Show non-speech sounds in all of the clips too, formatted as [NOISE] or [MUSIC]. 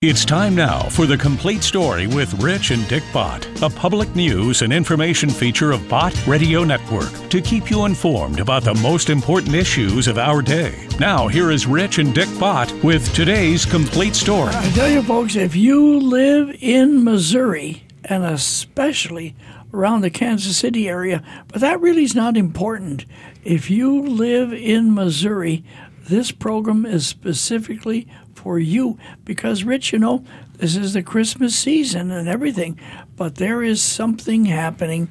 It's time now for the complete story with Rich and Dick Bott, a public news and information feature of Bott Radio Network to keep you informed about the most important issues of our day. Now, here is Rich and Dick Bott with today's complete story. I tell you, folks, if you live in Missouri, and especially around the Kansas City area, but that really is not important. If you live in Missouri, this program is specifically for you because, Rich, you know, this is the Christmas season and everything, but there is something happening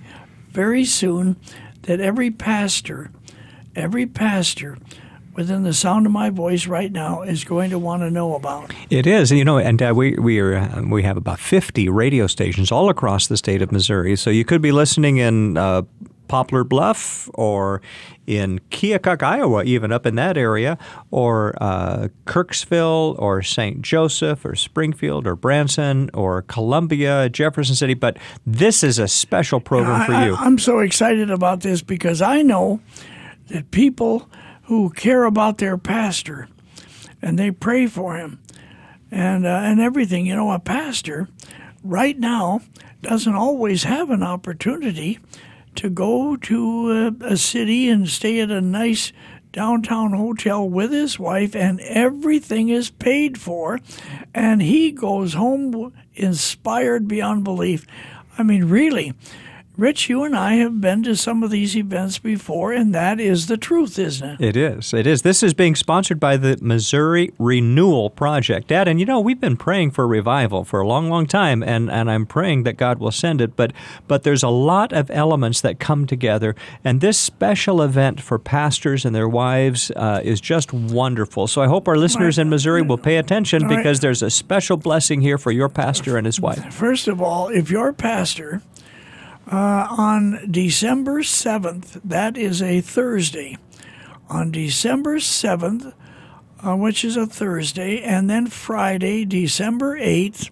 very soon that every pastor, every pastor, within the sound of my voice right now is going to want to know about. It is, you know, and uh, we we are uh, we have about fifty radio stations all across the state of Missouri. So you could be listening in. Uh, Poplar Bluff or in Keokuk, Iowa, even up in that area, or uh, Kirksville or St. Joseph or Springfield or Branson or Columbia, Jefferson City. But this is a special program for you. I, I'm so excited about this because I know that people who care about their pastor and they pray for him and uh, and everything. You know, a pastor right now doesn't always have an opportunity to go to a, a city and stay at a nice downtown hotel with his wife, and everything is paid for, and he goes home inspired beyond belief. I mean, really, Rich, you and I have been to some of these events before, and that is the truth, isn't it? It is. It is. This is being sponsored by the Missouri Renewal Project. Dad, and you know, we've been praying for revival for a long, long time, and, and I'm praying that God will send it, but, but there's a lot of elements that come together, and this special event for pastors and their wives uh, is just wonderful. So I hope our listeners in Missouri will pay attention because there's a special blessing here for your pastor and his wife. First of all, if your pastor uh, on December 7th, that is a Thursday. On December 7th, uh, which is a Thursday, and then Friday, December 8th,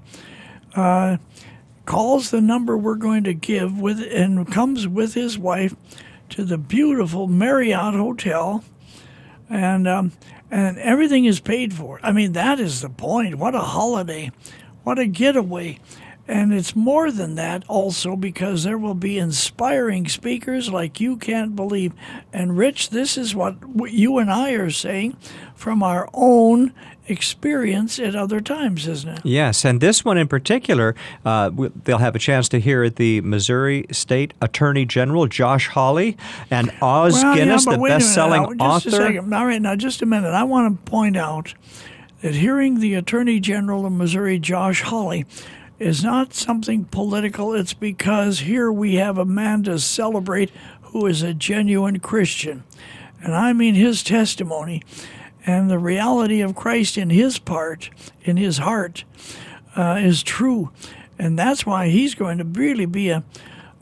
uh, calls the number we're going to give with and comes with his wife to the beautiful Marriott Hotel, and um, and everything is paid for. I mean, that is the point. What a holiday! What a getaway! And it's more than that also because there will be inspiring speakers like you can't believe. And Rich, this is what you and I are saying from our own experience at other times, isn't it? Yes, and this one in particular, uh, they'll have a chance to hear the Missouri State Attorney General Josh Hawley and Os well, Guinness, yeah, the best-selling now, author. Just a second. All right, now just a minute. I want to point out that hearing the Attorney General of Missouri, Josh Hawley, is not something political. It's because here we have a man to celebrate who is a genuine Christian. And I mean his testimony and the reality of Christ in his part, in his heart, uh, is true. And that's why he's going to really be a,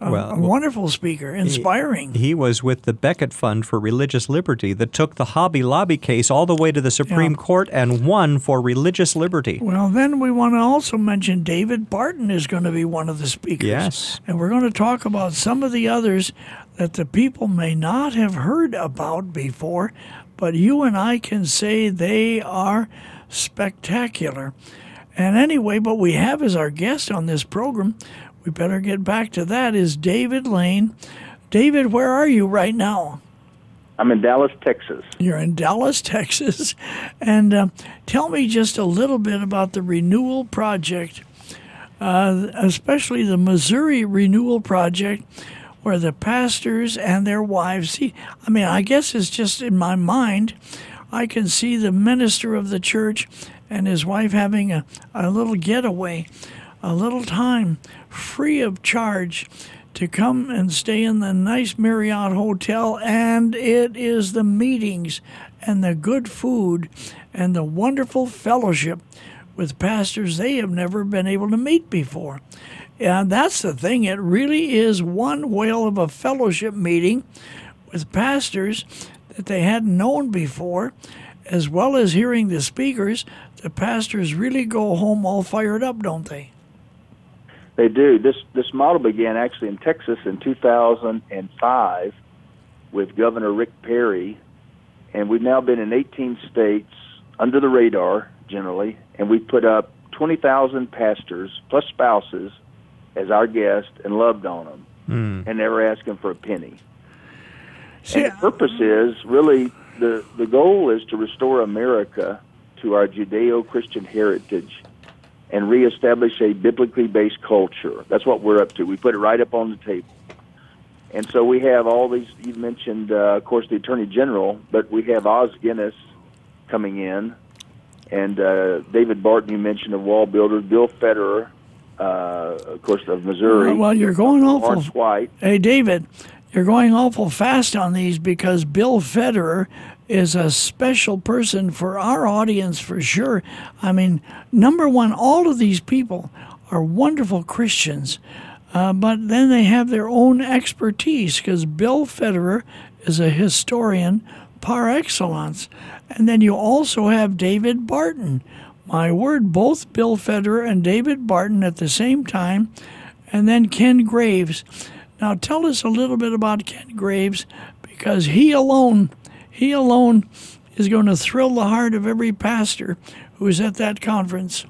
a, Well, a wonderful speaker, inspiring. He was with the Becket Fund for Religious Liberty that took the Hobby Lobby case all the way to the Supreme Yeah. Court and won for religious liberty. Well, then we want to also mention David Barton is going to be one of the speakers. Yes. And we're going to talk about some of the others that the people may not have heard about before, but you and I can say they are spectacular. And anyway, what we have as our guest on this program, we better get back to that, is David Lane. David, where are you right now? I'm in Dallas, Texas. You're in Dallas, [LAUGHS] Texas. And uh, tell me just a little bit about the Renewal Project, uh, especially the Missouri Renewal Project, where the pastors and their wives see. I mean, I guess it's just in my mind, I can see the minister of the church and his wife having a, a little getaway, a little time free of charge to come and stay in the nice Marriott hotel, and it is the meetings and the good food and the wonderful fellowship with pastors they have never been able to meet before. And that's the thing, it really is one whale of a fellowship meeting with pastors that they hadn't known before, as well as hearing the speakers. The pastors really go home all fired up, don't they? They do. This this model began actually in Texas in 2005 with Governor Rick Perry, and we've now been in 18 states under the radar generally, and we put up 20,000 pastors plus spouses as our guests and loved on them Mm. and never asked them for a penny. See, and the purpose is really the, the goal is to restore America to our Judeo Christian heritage and reestablish a biblically based culture. That's what we're up to. We put it right up on the table. And so we have all these, you mentioned, uh, of course, the Attorney General, but we have Os Guinness coming in, and uh, David Barton, you mentioned, of WallBuilders, Bill Federer, uh, of course, of Missouri. well, you're going awful. Laurence White. Hey, David, you're going awful fast on these because Bill Federer is a special person for our audience for sure. I mean, number one, all of these people are wonderful Christians, uh, but then they have their own expertise because Bill Federer is a historian par excellence. And then you also have David Barton. My word, both Bill Federer and David Barton at the same time. And then Ken Graves. Now tell us a little bit about Ken Graves because he alone, he alone is going to thrill the heart of every pastor who is at that conference.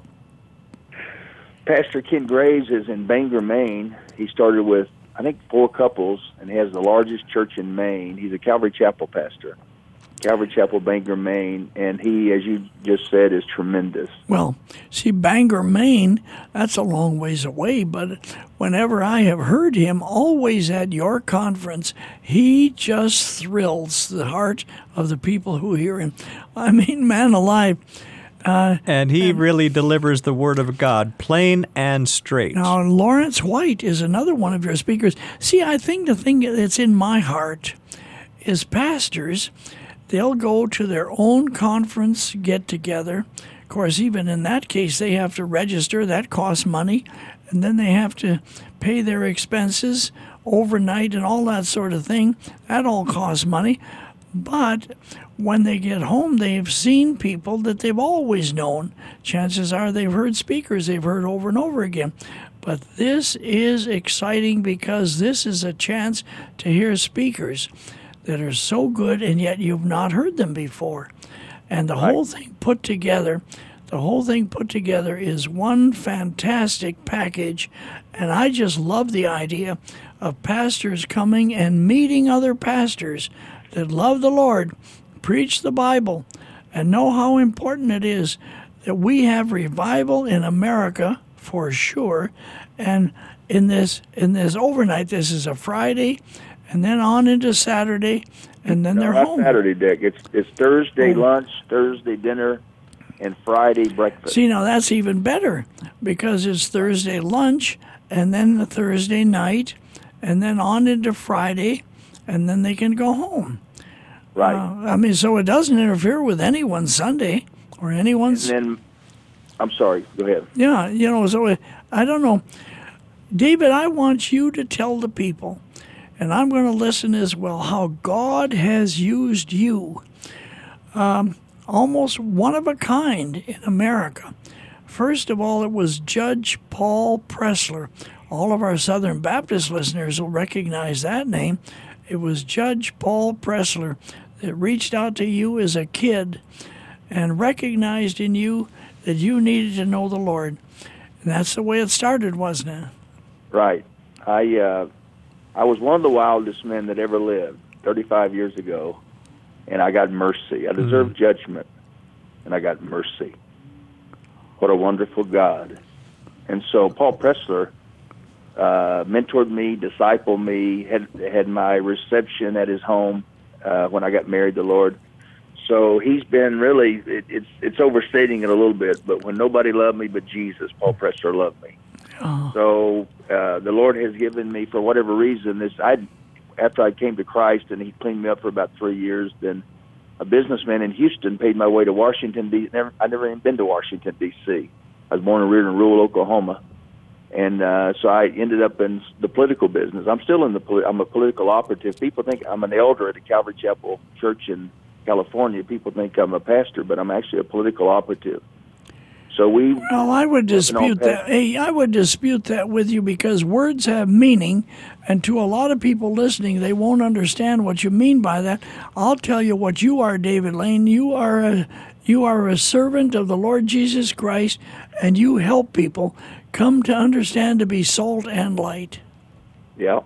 Pastor Ken Graves is in Bangor, Maine. He started with, I think, four couples and has the largest church in Maine. He's a Calvary Chapel pastor, Calvary Chapel, Bangor, Maine, and he, as you just said, is tremendous. Well, see, Bangor, Maine, that's a long ways away, but whenever I have heard him, always at your conference, he just thrills the heart of the people who hear him. I mean, man alive. Uh, and he really delivers the word of God plain and straight. Now, Laurence White is another one of your speakers. See, I think the thing that's in my heart is pastors, they'll go to their own conference get together. Of course, even in that case, they have to register, that costs money, and then they have to pay their expenses overnight and all that sort of thing. That all costs money. But when they get home, they've seen people that they've always known. Chances are they've heard speakers they've heard over and over again. But this is exciting because this is a chance to hear speakers that are so good and yet you've not heard them before. And the whole thing put together, the whole thing put together is one fantastic package. And I just love the idea of pastors coming and meeting other pastors that love the Lord, preach the Bible, and know how important it is that we have revival in America for sure. And in this in this overnight, this is a Friday, and then on into Saturday, and then No, they're not home. Saturday, Dick. It's it's Thursday Oh. lunch, Thursday dinner, and Friday breakfast. See, now that's even better because it's Thursday lunch and then the Thursday night and then on into Friday and then they can go home. right. Uh, I mean, so it doesn't interfere with anyone's Sunday or anyone's. and then, I'm sorry. Go ahead. Yeah, you know, so it, I don't know. David, I want you to tell the people, and I'm going to listen as well, how God has used you. Um, almost one of a kind in America. First of all, it was Judge Paul Pressler. All of our Southern Baptist listeners will recognize that name. It was Judge Paul Pressler that reached out to you as a kid and recognized in you that you needed to know the Lord. And that's the way it started, wasn't it? Right. I uh, I was one of the wildest men that ever lived 35 years ago, and I got mercy. I deserved judgment, and I got mercy. What a wonderful God. And so Paul Pressler uh, mentored me, discipled me, had had my reception at his home uh, when I got married to the Lord. So he's been really it, it's it's overstating it a little bit, but when nobody loved me but Jesus, Paul Pressler loved me. So uh, the Lord has given me, for whatever reason, this. I after I came to Christ and He cleaned me up for about three years. Then a businessman in Houston paid my way to Washington D. Never, I never even been to Washington D.C. I was born and reared in rural Oklahoma, and uh, so I ended up in the political business. I'm still in the. Poli- I'm a political operative. People think I'm an elder at a Calvary Chapel Church in California. People think I'm a pastor, but I'm actually a political operative. So we Well, I would dispute that. Hey, I would dispute that with you because words have meaning, and to a lot of people listening, they won't understand what you mean by that. I'll tell you what you are, David Lane. You are a You are a servant of the Lord Jesus Christ, and you help people come to understand to be salt and light. Yeah.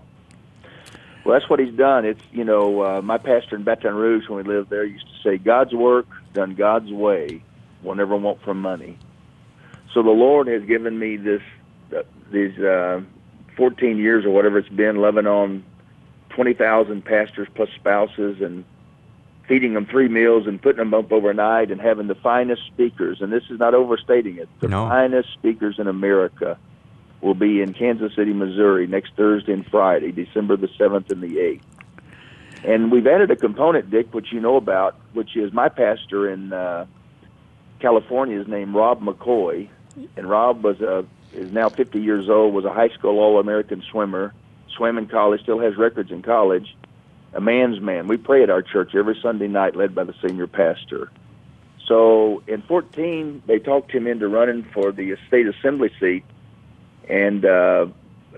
Well, that's what he's done. It's you know, uh, my pastor in Baton Rouge when we lived there used to say, "God's work done God's way will never want for money." So the Lord has given me this uh, these uh, 14 years or whatever it's been, loving on 20,000 pastors plus spouses and feeding them three meals and putting them up overnight and having the finest speakers. And this is not overstating it. The No. finest speakers in America will be in Kansas City, Missouri next Thursday and Friday, December the 7th and the 8th. And we've added a component, Dick, which you know about, which is my pastor in uh, California is named Rob McCoy. And Rob was a is now 50 years old, was a high school All-American swimmer, swam in college, still has records in college. A man's man. We pray at our church every Sunday night, led by the senior pastor. So in 14, they talked him into running for the state assembly seat, and uh,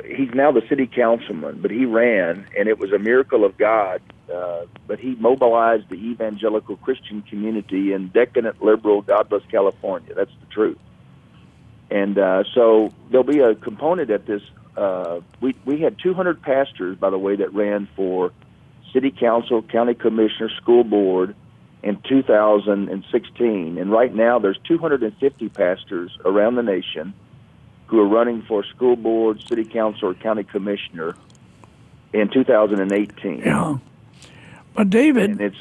he's now the city councilman. But he ran, and it was a miracle of God. Uh, but he mobilized the evangelical Christian community in decadent, liberal, godless California. That's the truth. And uh, so there'll be a component at this. Uh, we we had 200 pastors, by the way, that ran for city council, county commissioner, school board in 2016. And right now, there's 250 pastors around the nation who are running for school board, city council, or county commissioner in 2018. Yeah. But David, And it's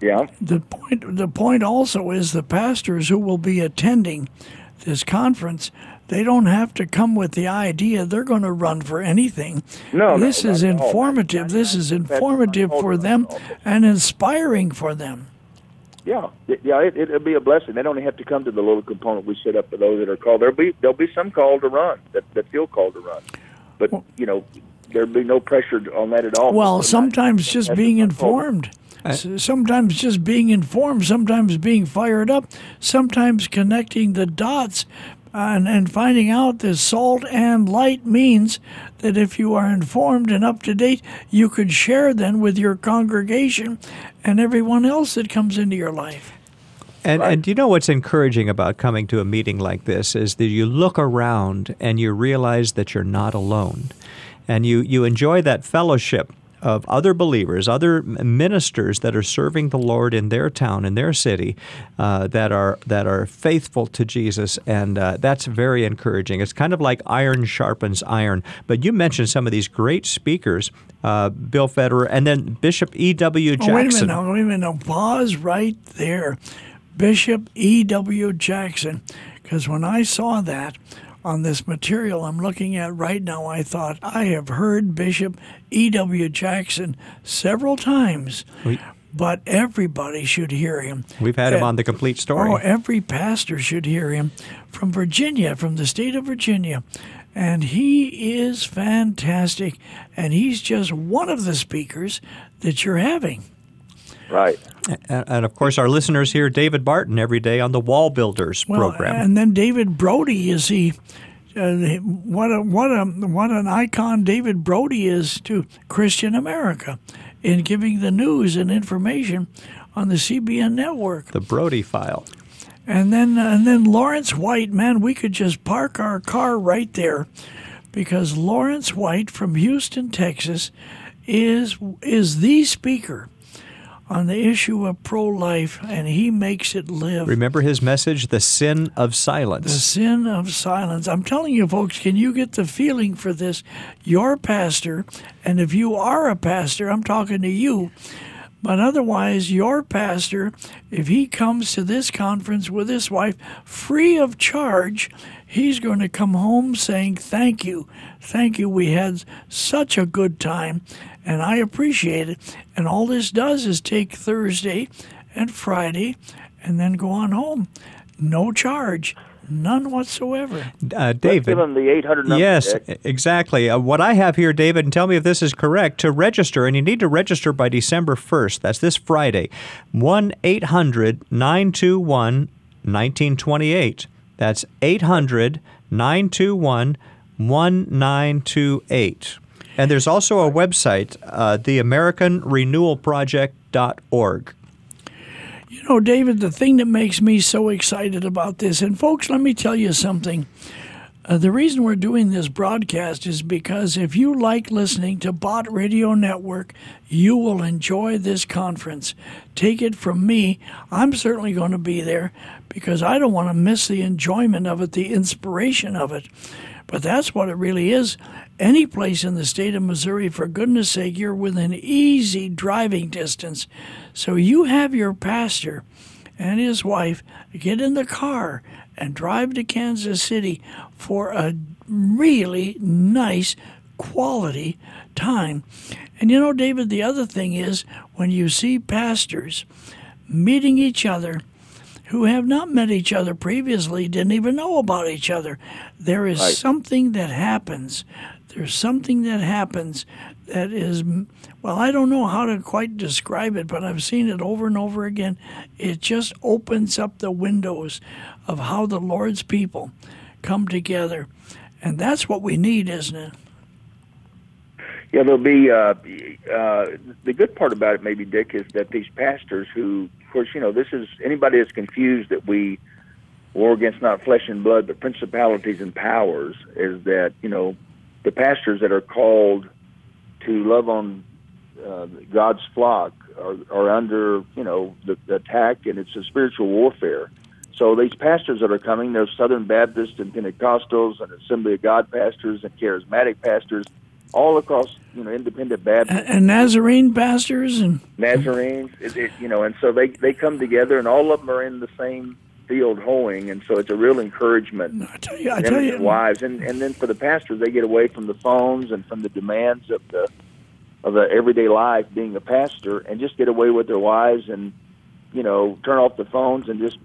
yeah. the point the point also is the pastors who will be attending this conference they don't have to come with the idea they're going to run for anything. No, no, this is at all. informative. This is informative for them and inspiring for them. Yeah, yeah, it, it'll be a blessing. They don't have to come to the little component we set up for those that are called. There'll be there'll be some called to run that that feel called to run, but you know there'll be no pressure on that at all. Well, sometimes just being informed. called. Informed. S- Sometimes just being informed, sometimes being fired up, sometimes connecting the dots uh, and, and finding out that salt and light means that if you are informed and up to date, you could share then with your congregation and everyone else that comes into your life. And and you know what's encouraging about coming to a meeting like this is that you look around and you realize that you're not alone, and you you enjoy that fellowship of other believers, other ministers that are serving the Lord in their town, in their city, uh, that are that are faithful to Jesus, and uh, that's very encouraging. It's kind of like iron sharpens iron. But you mentioned some of these great speakers, uh, Bill Federer, and then Bishop E. W. Oh, wait a minute Jackson. wait a minute now. Pause right there. Bishop E.W. Jackson. Because when I saw that on this material I'm looking at right now, I thought, I have heard Bishop E.W. Jackson several times, We- but everybody should hear him. We've had him on the complete story. Oh, every pastor should hear him from Virginia, from the state of Virginia. And he is fantastic. And he's just one of the speakers that you're having. Right. And, and of course, our listeners hear David Barton every day on the WallBuilders Well, program. and then David Brody is he. Uh, what a what a what an icon David Brody is to Christian America in giving the news and information on the CBN network. the Brody File. And then and then Laurence White, man, we could just park our car right there because Laurence White from Houston, Texas is is the speaker on the issue of pro-life and he makes it live. Remember his message, The Sin of Silence. The sin of silence. I'm telling you, folks, can you get the feeling for this? Your pastor, and if you are a pastor, I'm talking to you. But otherwise, your pastor, if he comes to this conference with his wife free of charge, he's going to come home saying, Thank you. Thank you. We had such a good time, and I appreciate it. And all this does is take Thursday and Friday and then go on home. No charge. None whatsoever. Uh, Let's David. give them the 800 number. Yes, Dick. exactly. Uh, what I have here, David, and tell me if this is correct, to register, and you need to register by December 1st. That's this Friday. 1 800 921 1928. That's 800 921 1928. And there's also a website, uh, theamericanrenewalproject.org. You know, David, the thing that makes me so excited about this, and folks, let me tell you something. Uh, the reason we're doing this broadcast is because if you like listening to Bott Radio Network, you will enjoy this conference. Take it from me, I'm certainly going to be there because I don't want to miss the enjoyment of it, the inspiration of it. But that's what it really is. Any place in the state of Missouri, for goodness sake, you're within easy driving distance. So you have your pastor and his wife get in the car and drive to Kansas City for a really nice quality time. And you know, David, the other thing is when you see pastors meeting each other who have not met each other previously, didn't even know about each other, there is Right. something that happens. There's something that happens that is, well, I don't know how to quite describe it, but I've seen it over and over again. It just opens up the windows of how the Lord's people come together. And that's what we need, isn't it? Yeah, there'll be uh, uh, the good part about it, maybe Dick, is that these pastors who, course, you know, this is anybody that's confused that we war against not flesh and blood, but principalities and powers, is that you know the pastors that are called to love on uh, God's flock are, are under you know the, the attack, and it's a spiritual warfare. So these pastors that are coming, they're Southern Baptists and Pentecostals and Assembly of God pastors and charismatic pastors, all across you know independent Baptist And, and Nazarene pastors and Nazarenes, it, it, you know, and so they they come together, and all of them are in the same field hoeing, and so it's a real encouragement. I tell you, I tell you, wives, and and then for the pastors, they get away from the phones and from the demands of the of the everyday life being a pastor, and just get away with their wives, and you know, turn off the phones and just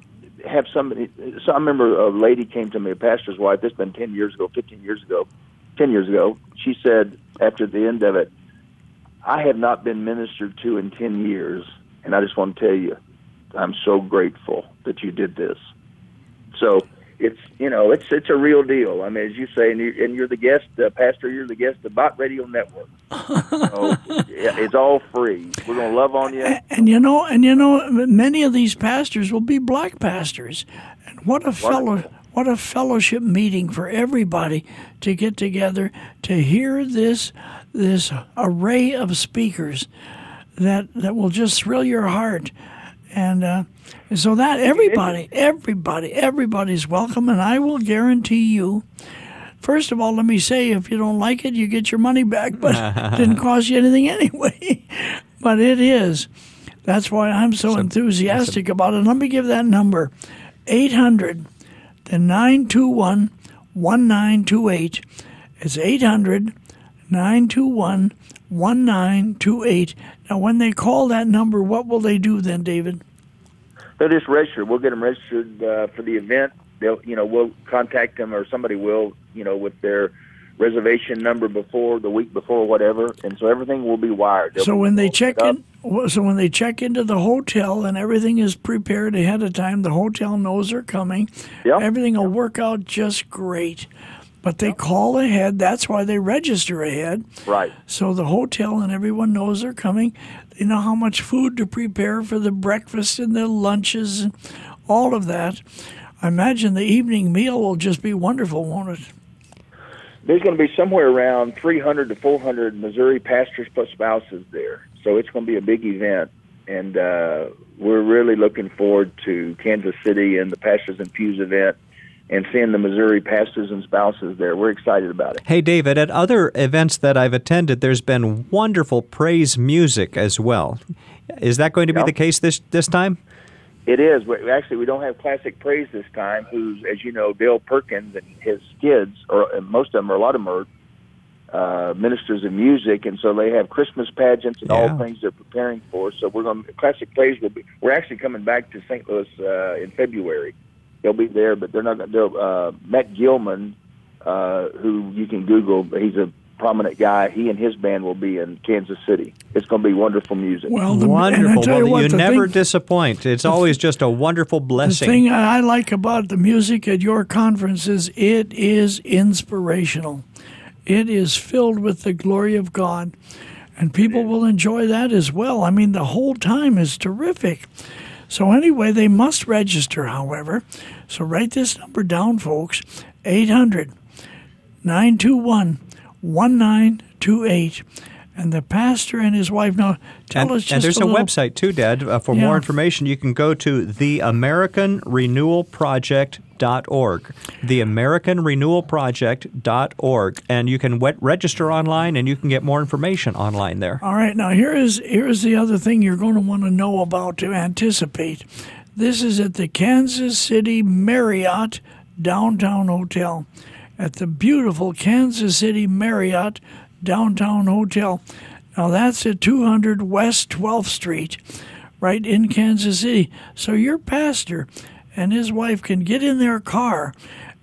have somebody. So I remember a lady came to me, a pastor's wife. This has been ten years ago, fifteen years ago, ten years ago. She said after the end of it, I have not been ministered to in 10 years, and I just want to tell you, I'm so grateful that you did this. So it's you know it's it's a real deal. I mean, as you say, and you're, and you're the guest, uh, pastor. You're the guest of Bott Radio Network. so yeah, it's all free. We're gonna love on you. and you know, and you know, many of these pastors will be black pastors, and what a fellow, what a fellowship meeting for everybody to get together to hear this this array of speakers that that will just thrill your heart, and. Uh, and so that everybody, everybody, everybody's welcome, and I will guarantee you. First of all, let me say, if you don't like it, you get your money back, but it [LAUGHS] didn't cost you anything anyway. [LAUGHS] but it is. That's why I'm so enthusiastic about it. Let me give that number 800 then 921 1928. It's 800 921 1928. Now, when they call that number, what will they do then, David? They'll just register. We'll get them registered uh, for the event. They'll, you know, we'll contact them or somebody will, you know, with their reservation number before the week before, whatever, and so everything will be wired. They'll So be when they check in, so when they check into the hotel and everything is prepared ahead of time, the hotel knows they're coming. Yep. Everything will work out just great. But they call ahead. That's why they register ahead. right? So the hotel and everyone knows they're coming. They know how much food to prepare for the breakfast and the lunches and all of that. I imagine the evening meal will just be wonderful, won't it? There's going to be somewhere around 300 to 400 Missouri pastors plus spouses there, so it's going to be a big event, and uh, we're really looking forward to Kansas City and the Pastors and Pews event, and seeing the Missouri pastors and spouses there. We're excited about it. Hey, David, at other events that I've attended, there's been wonderful praise music as well. Is that going to be Yeah. the case this this time? It is. We, actually, we don't have classic praise this time. Who's, as you know, Dale Perkins and his kids, or most of them, or a lot of them are uh, ministers of music, and so they have Christmas pageants and Yeah. all things they're preparing for. So we're going. Classic praise will be. We're actually coming back to St. Louis uh, in February. They'll be there, but they're not. They'll, uh, Matt Gilman, uh, who you can Google. He's a prominent guy. He and his band will be in Kansas City. It's going to be wonderful music. Well, the, Wonderful. And I tell well, you what, the never thing, disappoint. It's always just a wonderful blessing. The thing I like about the music at your conference is it is inspirational. It is filled with the glory of God, and people will enjoy that as well. I mean, the whole time is terrific. So, anyway, they must register, however. So, write this number down, folks 800 921 1928 and the pastor and his wife. Now, tell and, us just and there's a, a, little, website too, Dad. Uh, for Yeah. more information, you can go to the American Renewal Project theamericanrenewalproject.org. Theamericanrenewalproject.org, and you can wet- register online, and you can get more information online there. All right, now here is here is the other thing you're going to want to know about to anticipate. This is at the Kansas City Marriott Downtown Hotel. At the beautiful Kansas City Marriott Downtown Hotel. Now that's at 200 West 12th Street, right in Kansas City. So your pastor and his wife can get in their car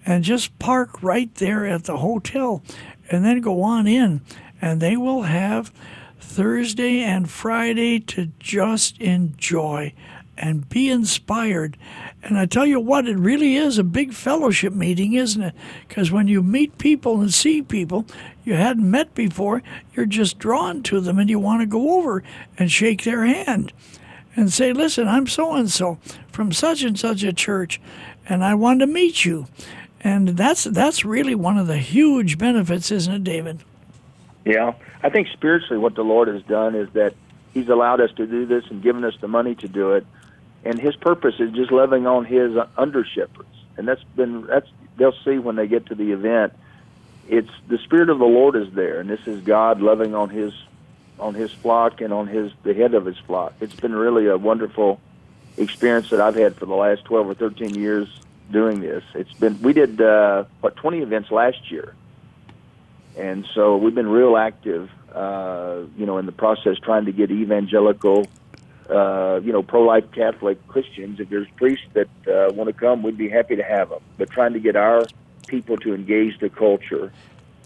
and just park right there at the hotel and then go on in and they will have Thursday and Friday to just enjoy and be inspired. And I tell you what, it really is a big fellowship meeting, isn't it? Because when you meet people and see people you hadn't met before, you're just drawn to them and you want to go over and shake their hand and say, Listen, I'm so and so from such and such a church, and I want to meet you. And that's that's really one of the huge benefits, isn't it, David? Yeah, I think spiritually, what the Lord has done is that He's allowed us to do this and given us the money to do it, and His purpose is just loving on His under shepherds, and that's been that's they'll see when they get to the event. It's the Spirit of the Lord is there, and this is God loving on His on His flock and on His the head of His flock. It's been really a wonderful experience that I've had for the last twelve or thirteen years doing this. It's been we did uh, what twenty events last year and so we've been real active, uh, you know, in the process trying to get evangelical, uh, you know, pro-life Catholic Christians. If there's priests that uh, want to come, we'd be happy to have them. But trying to get our people to engage the culture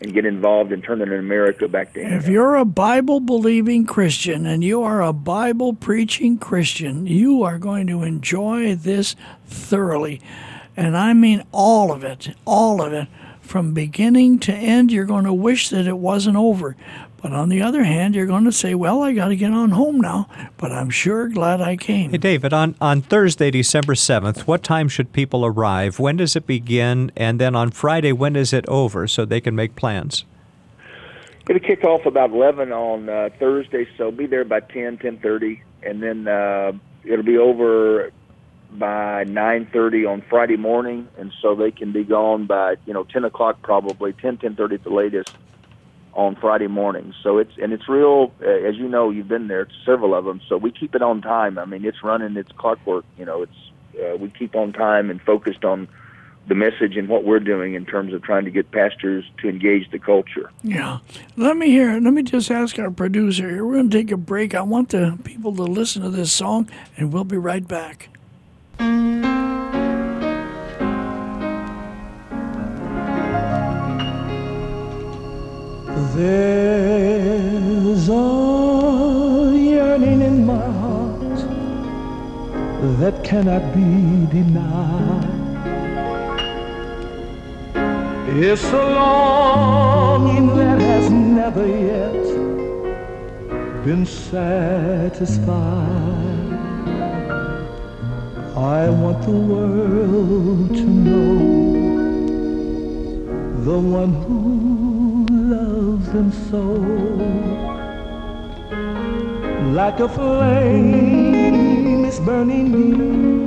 and get involved in turning America back to If you're a Bible believing Christian and you are a Bible preaching Christian, you are going to enjoy this thoroughly. And I mean all of it, all of it. From beginning to end, you're going to wish that it wasn't over. But on the other hand, you're going to say, well, I got to get on home now, but I'm sure glad I came. Hey, David, on, on Thursday, December 7th, what time should people arrive? When does it begin? And then on Friday, when is it over so they can make plans? It'll kick off about 11 on uh, Thursday, so be there by 10, 10.30, and then uh, it'll be over by 9.30 on Friday morning, and so they can be gone by, you know, 10 o'clock probably, 10, 10.30 at the latest on Friday mornings. So it's, and it's real, uh, as you know, you've been there, several of them, so we keep it on time. I mean, it's running, it's clockwork, you know, it's, uh, we keep on time and focused on the message and what we're doing in terms of trying to get pastors to engage the culture. Yeah. Let me hear. Let me just ask our producer here. We're going to take a break. I want the people to listen to this song, and we'll be right back. There's a yearning in my heart that cannot be denied. It's a longing that has never yet been satisfied. I want the world to know the one who them so. Like a flame is burning me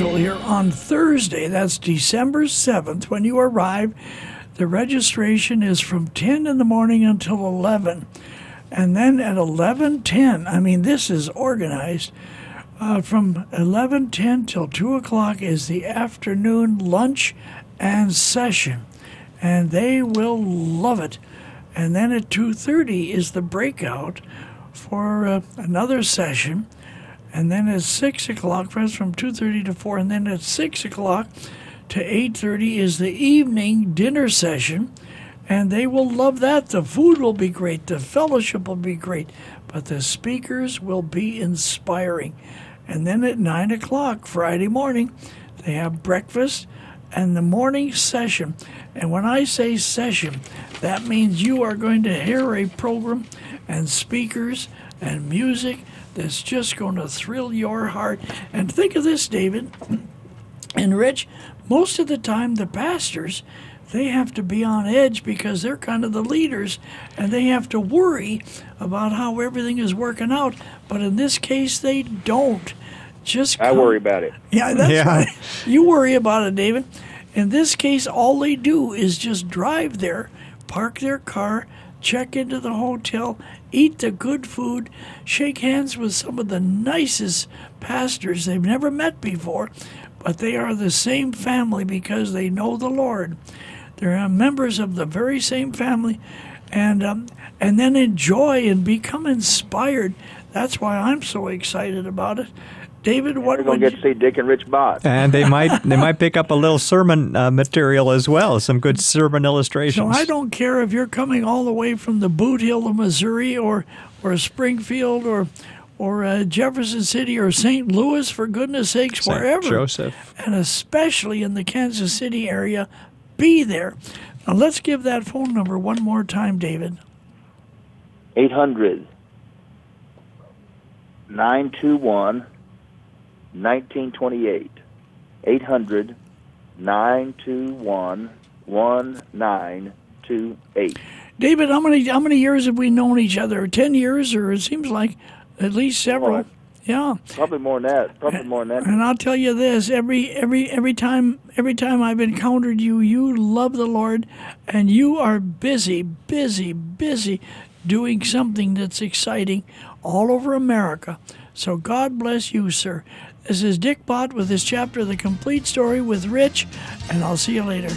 schedule here. On Thursday, that's December 7th, when you arrive, the registration is from 10 in the morning until 11. And then at 11:10, I mean, this is organized. Uh, from 11:10 till 2 o'clock is the afternoon lunch and session, and they will love it. And then at 2:30 is the breakout for uh, another session, and then at six o'clock, friends, from 2:30 to 4, and then at six o'clock to 8:30 is the evening dinner session, and they will love that. The food will be great, the fellowship will be great, but the speakers will be inspiring. And then at nine o'clock Friday morning, they have breakfast and the morning session. And when I say session, that means you are going to hear a program and speakers and music that's just going to thrill your heart. And think of this, David and Rich, most of the time the pastors they have to be on edge because they're kind of the leaders and they have to worry about how everything is working out. But in this case, they don't. Just I worry about it. Yeah, that's Yeah. right. You worry about it, David. In this case, all they do is just drive there, park their car, check into the hotel, eat the good food, shake hands with some of the nicest pastors they've never met before, but they are the same family because they know the Lord. They're members of the very same family, and um, and then enjoy and become inspired. That's why I'm so excited about it. David, what We're going to get to see Dick and Rich Bott. And they might they might pick up a little sermon uh, material as well, some good sermon illustrations. So. I don't care if you're coming all the way from the Bootheel of Missouri or or Springfield or or uh, Jefferson City or St. Louis, for goodness sakes, Saint wherever, Joseph. and especially in the Kansas City area, be there. Now let's give that phone number one more time, David. 800 921 1928. 800 921 1928. David, how many how many years have we known each other? Ten years, or it seems like at least several. Yeah. Probably more than that. Probably more than that. And I'll tell you this: every every every time every time I've encountered you, you love the Lord, and you are busy, busy, busy doing something that's exciting all over America. So God bless you, sir. This is Dick Bott with his chapter, The Complete Story with Rich, and I'll see you later.